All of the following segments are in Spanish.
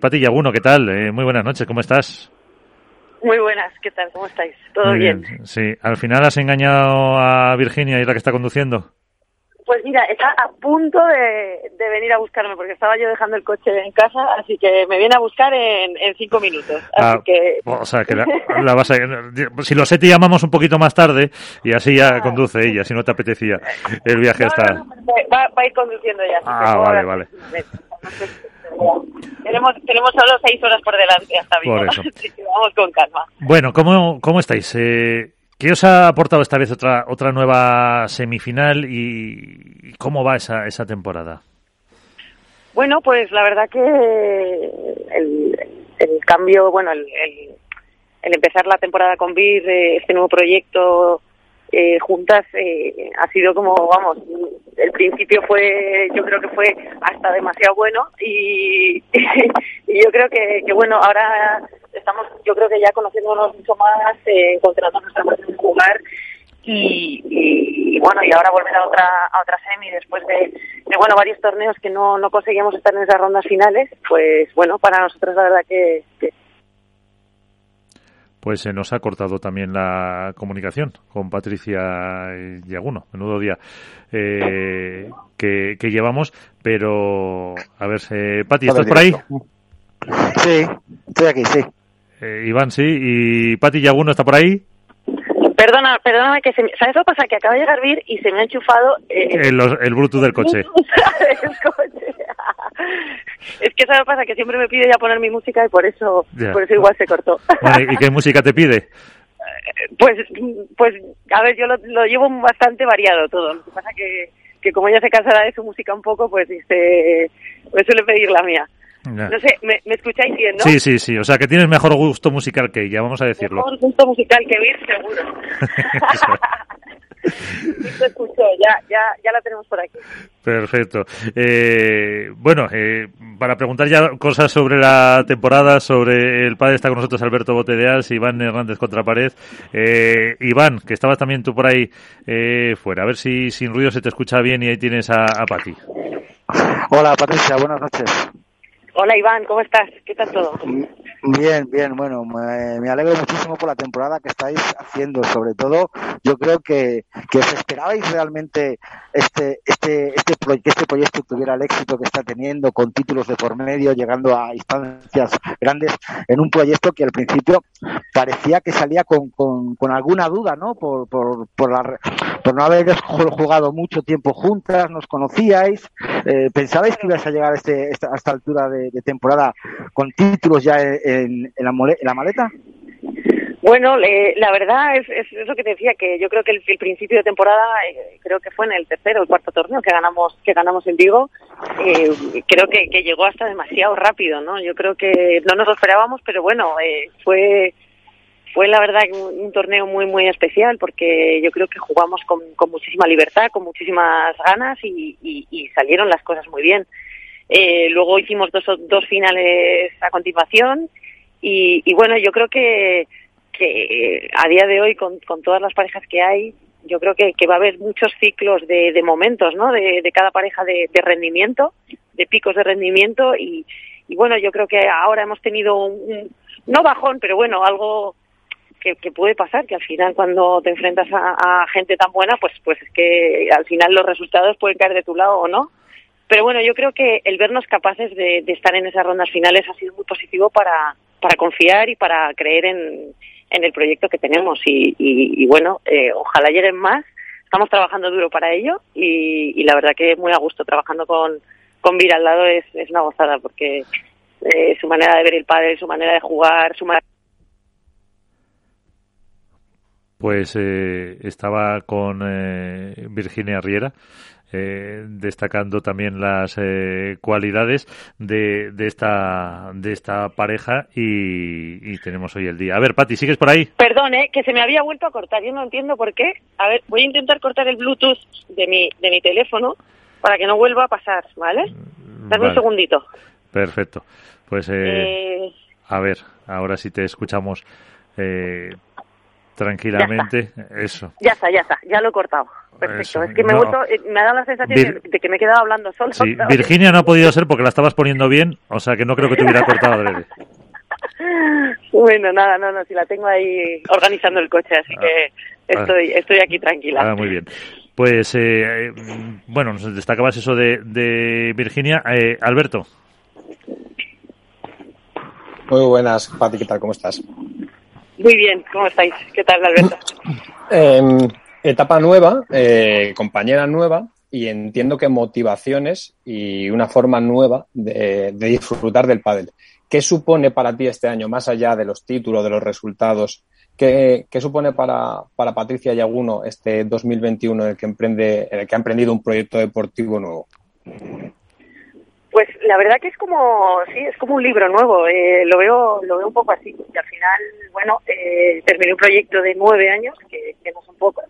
Pati Yaguno, ¿qué tal? Eh, muy buenas noches, ¿cómo estás? Muy buenas, ¿qué tal? ¿Cómo estáis? ¿Todo bien? Sí, al final has engañado a Virginia y la que está conduciendo. Pues mira, está a punto de, venir a buscarme porque estaba yo dejando el coche en casa, así que me viene a buscar en, cinco minutos. Así ah, que... O sea, que la, vas a... Si lo sé, te llamamos un poquito más tarde y así ya conduce ella, si no te apetecía el viaje hasta... va, a ir conduciendo ya. Ah, vale, vale. Tenemos, tenemos solo seis horas por delante hasta vivo, así que vamos con calma. Bueno, ¿cómo, cómo estáis? Eh, ¿Qué os ha aportado esta vez otra, otra nueva semifinal y cómo va esa, esa temporada? Bueno, pues la verdad que el, el cambio, bueno, el, el, empezar la temporada con BIR, eh, este nuevo proyecto eh, juntas eh, ha sido como, vamos, el principio fue, yo creo que fue hasta demasiado bueno y, yo creo que, que, bueno, ahora estamos, yo creo que ya conociéndonos mucho más, eh, nuestra jugar y, bueno, y ahora volver a otra, a otra semi después de, bueno, varios torneos que no, no conseguíamos estar en esas rondas finales, pues bueno, para nosotros la verdad que pues se nos ha cortado también la comunicación con Patricia Yaguno. Menudo día eh, que, llevamos, pero a ver, eh, Pati, ¿estás por ahí? Sí, estoy aquí, sí. Eh, Iván, sí, y Pati Yaguno está por ahí. Perdona, perdóname que se me... ¿Sabes lo que pasa? Que acaba de llegar Vir y se me ha enchufado... Eh, el, el Bluetooth del coche. es que ¿sabes lo que pasa? Que siempre me pide ya poner mi música y por eso, por eso igual se cortó. ¿Y qué música te pide? Pues, pues, a ver, yo lo, lo llevo bastante variado todo. Lo que pasa que, que como ella se cansará de su música un poco, pues dice, me suele pedir la mía. No sé, ¿me, escucháis bien, no? Sí, sí, sí. O sea, que tienes mejor gusto musical que ella, vamos a decirlo. Mejor gusto musical que Vir, seguro. se escuchó, ya, ya, ya la tenemos por aquí. Perfecto. Eh, bueno, eh, para preguntar ya cosas sobre la temporada, sobre el padre está con nosotros Alberto Botedeas, Iván Hernández contra pared. Eh, Iván, que estabas también tú por ahí eh, fuera, a ver si sin ruido se te escucha bien y ahí tienes a, a Pati. Hola Patricia, buenas noches. Hola Iván, ¿cómo estás? ¿Qué tal todo? Bien, bien, bueno, me, alegro muchísimo por la temporada que estáis haciendo, sobre todo yo creo que, que os esperabais realmente este, este, este, que este proyecto tuviera el éxito que está teniendo, con títulos de por medio, llegando a instancias grandes, en un proyecto que al principio parecía que salía con, con, alguna duda, ¿no? Por, por, por, la, por no haber jugado mucho tiempo juntas, nos conocíais, eh, ¿pensabais que ibas a llegar a, este, a esta altura de, temporada con títulos ya en, la, la maleta? Bueno, la verdad es, es, lo que te decía, que yo creo que el, principio de temporada, eh, creo que fue en el tercero o el cuarto torneo que ganamos que ganamos en Vigo, eh, creo que, que, llegó hasta demasiado rápido, ¿no? Yo creo que no nos lo esperábamos, pero bueno, eh, fue fue la verdad un, torneo muy muy especial porque yo creo que jugamos con, con muchísima libertad, con muchísimas ganas y, y, y salieron las cosas muy bien. Eh, luego hicimos dos, dos finales a continuación y, y bueno, yo creo que, que a día de hoy con, con todas las parejas que hay, yo creo que, que va a haber muchos ciclos de, de momentos, ¿no? De, de cada pareja de, de, rendimiento, de picos de rendimiento y, y bueno, yo creo que ahora hemos tenido un, no bajón, pero bueno, algo que, puede pasar, que al final cuando te enfrentas a, a, gente tan buena, pues, pues es que al final los resultados pueden caer de tu lado o no. Pero bueno, yo creo que el vernos capaces de, estar en esas rondas finales ha sido muy positivo para, para confiar y para creer en, en el proyecto que tenemos. Y, y, bueno, eh, ojalá lleguen más. Estamos trabajando duro para ello y, y, la verdad que muy a gusto trabajando con, con Vira al lado es, es una gozada porque eh, su manera de ver el padre, su manera de jugar, su manera pues eh, estaba con eh, Virginia Riera eh, destacando también las eh, cualidades de, de, esta de esta pareja y, y, tenemos hoy el día. A ver, Pati, ¿sigues por ahí? Perdón, ¿eh? que se me había vuelto a cortar. Yo no entiendo por qué. A ver, voy a intentar cortar el Bluetooth de mi, de mi teléfono para que no vuelva a pasar, ¿vale? Dame un segundito. Perfecto. Pues, eh, a ver, ahora sí te escuchamos tranquilamente. Eso. Ya está, ya está, ya lo he cortado. Perfecto. es que me, eh, me ha dado la sensación de que me he quedado hablando solo. Sí, Virginia no ha podido ser porque la estabas poniendo bien, o sea que no creo que te hubiera cortado adrede. Bueno, nada, no, no, si la tengo ahí organizando el coche, así que ah. estoy, estoy aquí tranquila. Ah, muy bien. Pues, eh, bueno, nos destacabas eso de, de Virginia. Eh, Alberto. Muy buenas, Pati, ¿qué tal? ¿Cómo estás? Muy bien, ¿cómo estáis? ¿Qué tal, Alberto? Em, etapa nueva, eh, compañera nueva y entiendo que motivaciones y una forma nueva de, disfrutar del pádel. ¿Qué supone para ti este año, más allá de los títulos, de los resultados? ¿Qué, supone para, para Patricia Yaguno este 2021 en el que emprende, en el que ha emprendido un proyecto deportivo nuevo? Pues la verdad que es como, sí, es como un libro nuevo. Eh, lo veo, lo veo un poco así. Y al final, bueno, eh, terminé un proyecto de nueve años, que, no son pocos.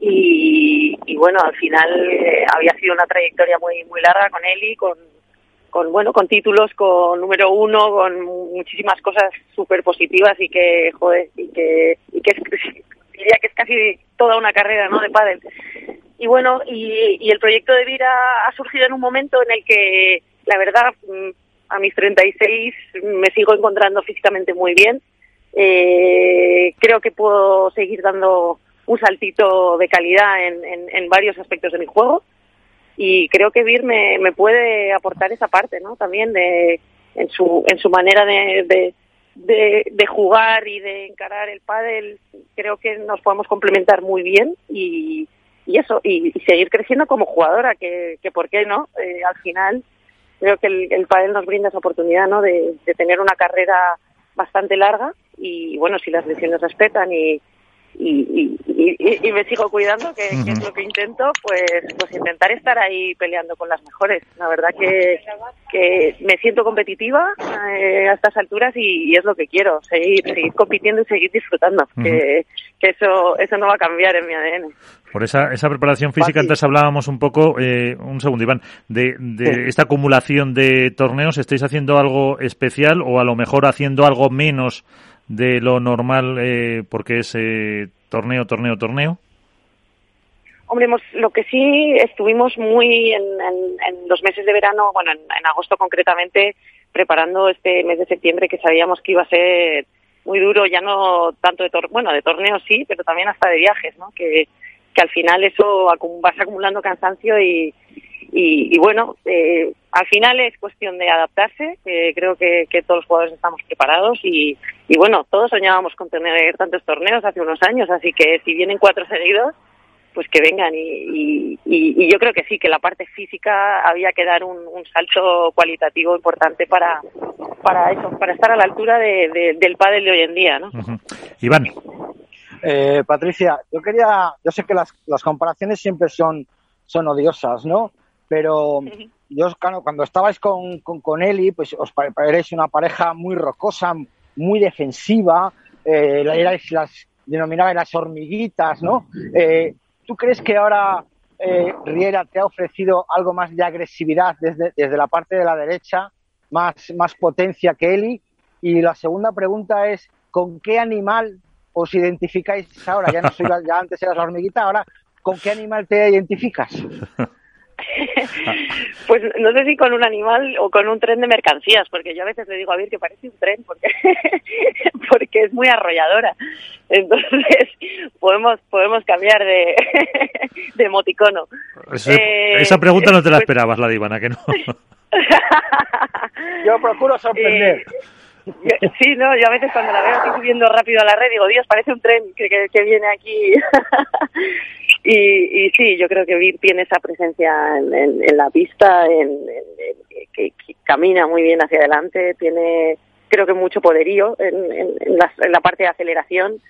Y, bueno, al final eh, había sido una trayectoria muy, muy larga con Eli, con, bueno, con títulos, con número uno, con muchísimas cosas súper positivas y que, joder, y que, y que diría que es casi toda una carrera, ¿no? De pádel y bueno, y, el proyecto de Vira ha surgido en un momento en el que, la verdad, mm, a mis 36 me sigo encontrando físicamente muy bien. Eh, creo que puedo seguir dando un saltito de calidad en, varios aspectos de mi juego y creo que Vir me, me, puede aportar esa parte, ¿no? También de en su en su manera de, de, de, jugar y de encarar el pádel, creo que nos podemos complementar muy bien y, y eso, y, seguir creciendo como jugadora, que, que por qué no, eh, al final creo que el, el pádel nos brinda esa oportunidad, ¿no? De, de tener una carrera bastante larga y bueno, si las lesiones respetan y, y, y, y, me sigo cuidando, que, es lo que intento, pues, pues intentar estar ahí peleando con las mejores. La verdad que, que me siento competitiva eh, a estas alturas y, es lo que quiero, seguir, seguir compitiendo y seguir disfrutando, que, que eso, eso no va a cambiar en mi ADN. Por esa, esa preparación física, antes hablábamos un poco, eh, un segundo Iván, de, de esta acumulación de torneos, ¿estáis haciendo algo especial o a lo mejor haciendo algo menos de lo normal eh, porque es eh, torneo, torneo, torneo? Hombre, lo que sí estuvimos muy en, los meses de verano, bueno, en, agosto concretamente, preparando este mes de septiembre que sabíamos que iba a ser muy duro, ya no tanto de bueno, de torneos sí, pero también hasta de viajes, ¿no? Que, que al final eso vas acumulando cansancio y, y, bueno, eh, al final es cuestión de adaptarse. creo que, todos los jugadores estamos preparados y, y, bueno, todos soñábamos con tener tantos torneos hace unos años, así que si vienen cuatro seguidos, pues que vengan. Y, y, yo creo que sí, que la parte física había que dar un, salto cualitativo importante para, para eso, para estar a la altura de, del pádel de hoy en día, ¿no? Iván. Eh, Patricia, yo quería, yo sé que las, las comparaciones siempre son, son odiosas, ¿no? Pero yo, cuando estabais con, con, Eli, pues os parecéis una pareja muy rocosa, muy defensiva, eh, erais las, denominabais las hormiguitas, ¿no? Eh, ¿Tú crees que ahora eh, Riera te ha ofrecido algo más de agresividad desde, desde la parte de la derecha, más, más potencia que Eli? Y la segunda pregunta es, ¿con qué animal os identificáis ahora? Ya no soy ya antes eras la hormiguita, ahora ¿con qué animal te identificas? pues no sé si con un animal o con un tren de mercancías, porque yo a veces le digo a Vir que parece un tren, porque, porque es muy arrolladora. Entonces, podemos, podemos cambiar de, de emoticono. Eh, esa pregunta no te la pues esperabas, la divana, que no. yo procuro sorprender. Eh, Sí, no, yo a veces cuando la veo así subiendo rápido a la red digo, Dios, parece un tren que, que, viene aquí. y, y sí, yo creo que Vir tiene esa presencia en, la pista, en, que, camina muy bien hacia adelante, tiene creo que mucho poderío en, la, en la parte de aceleración.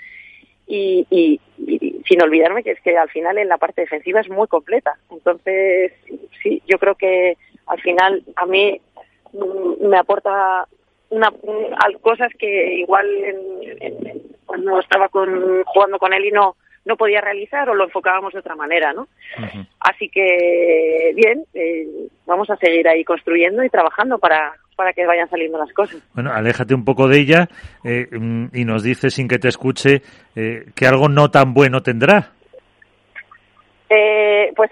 Y, y, sin olvidarme que es que al final en la parte defensiva es muy completa. Entonces, sí, yo creo que al final a mí mm, me aporta una, cosas que igual cuando estaba con, jugando con él y no, no podía realizar o lo enfocábamos de otra manera, ¿no? Así que, bien, eh, vamos a seguir ahí construyendo y trabajando para, para que vayan saliendo las cosas. Bueno, aléjate un poco de ella eh, mm, y nos dice sin que te escuche eh, que algo no tan bueno tendrá. Pues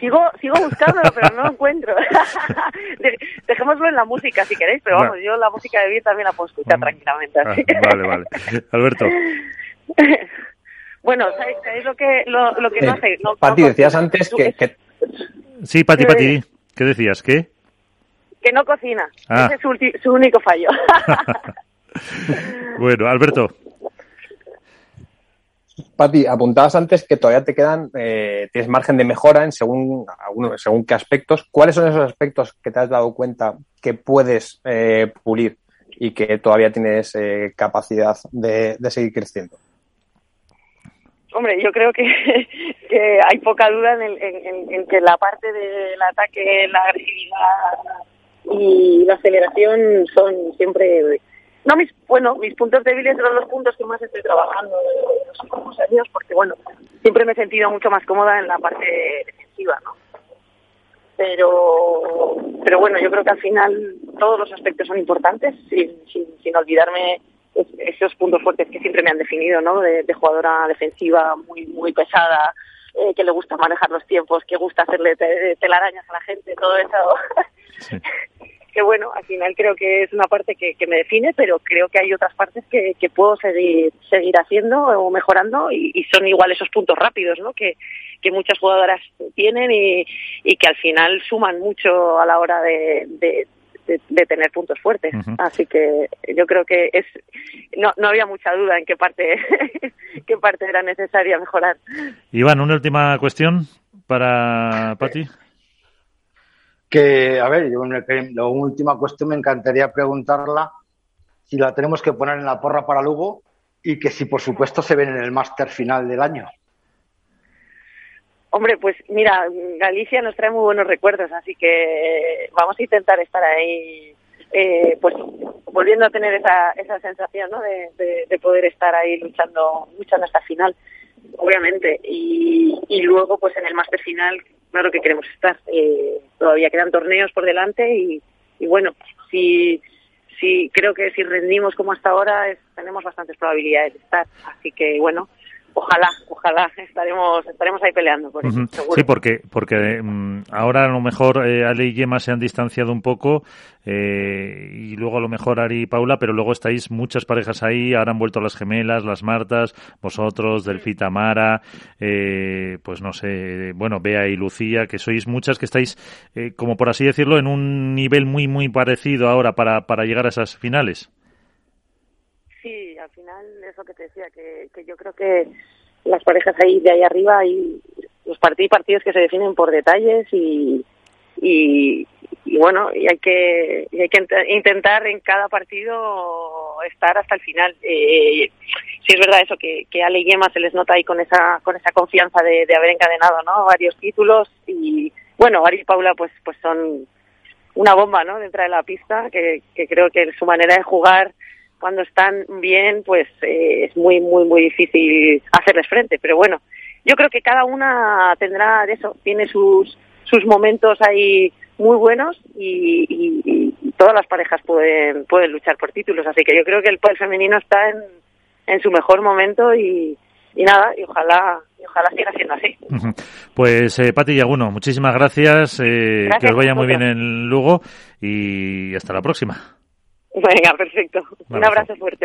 sigo sigo buscándolo, pero no lo encuentro. Dejémoslo en la música si queréis, pero vamos, yo la música de bien también la puedo escuchar mm. tranquilamente. Ah, vale, vale. Alberto. bueno, ¿sabéis, lo que, lo, lo que no hace? No, Pati, decías antes que, que... Sí, Pati, Pati, ¿qué decías? ¿Qué? Que no cocina. Ah. Ese es su, su único fallo. bueno, Alberto. Pati, apuntabas antes que todavía te quedan, eh, tienes margen de mejora en según, según qué aspectos. ¿Cuáles son esos aspectos que te has dado cuenta que puedes eh, pulir y que todavía tienes eh, capacidad de, seguir creciendo? Hombre, yo creo que, que hay poca duda en, en, que la parte del ataque, la agresividad y la aceleración son siempre no mis bueno mis puntos débiles son los puntos que más estoy trabajando en los últimos años porque bueno siempre me he sentido mucho más cómoda en la parte defensiva no pero pero bueno yo creo que al final todos los aspectos son importantes sin, sin, olvidarme esos puntos fuertes que siempre me han definido no de, jugadora defensiva muy muy pesada eh, que le gusta manejar los tiempos que gusta hacerle telarañas a la gente todo eso que bueno, al final creo que es una parte que, me define, pero creo que hay otras partes que, puedo seguir seguir haciendo o mejorando y, son igual esos puntos rápidos, ¿no? Que, que muchas jugadoras tienen y, que al final suman mucho a la hora de, de, tener puntos fuertes. Así que yo creo que es no, no había mucha duda en qué parte qué parte era necesaria mejorar. Iván, una última cuestión para Pati que, a ver, yo la última cuestión me encantaría preguntarla si la tenemos que poner en la porra para Lugo y que si, por supuesto, se ven en el máster final del año. Hombre, pues mira, Galicia nos trae muy buenos recuerdos, así que vamos a intentar estar ahí, eh, pues volviendo a tener esa, esa sensación, ¿no? De, de, poder estar ahí luchando, luchando hasta final, obviamente. Y, luego, pues en el máster final, claro que queremos estar. Eh, todavía quedan torneos por delante y, bueno, si, si creo que si rendimos como hasta ahora tenemos bastantes probabilidades de estar. Así que bueno, ojalá, ojalá estaremos estaremos ahí peleando por eso. Sí, porque porque mm, ahora a lo mejor eh, Ale y Gemma se han distanciado un poco eh, y luego a lo mejor Ari y Paula, pero luego estáis muchas parejas ahí, ahora han vuelto las gemelas, las Martas, vosotros, Delfita Mara, eh, pues no sé, bueno, Bea y Lucía, que sois muchas que estáis, eh, como por así decirlo, en un nivel muy, muy parecido ahora para, para llegar a esas finales. Final eso que te decía, que, yo creo que las parejas ahí de ahí arriba y los partidos partidos que se definen por detalles y, y, bueno, y hay que, y hay que intentar en cada partido estar hasta el final. Eh, sí es verdad eso, que, que Ale y Gemma se les nota ahí con esa, con esa confianza de, de haber encadenado ¿no? varios títulos y bueno, Ari Paula pues, pues son una bomba ¿no? dentro de la pista, que, que creo que su manera de jugar cuando están bien, pues eh, es muy, muy, muy difícil hacerles frente. Pero bueno, yo creo que cada una tendrá eso, tiene sus, sus momentos ahí muy buenos y, todas las parejas pueden, pueden luchar por títulos. Así que yo creo que el poder femenino está en, en su mejor momento y, y nada, y ojalá, y ojalá siga siendo así. Pues eh, Pati Yaguno, muchísimas gracias, eh, que os vaya muy bien en Lugo y hasta la próxima. Venga, perfecto. Un abrazo fuerte.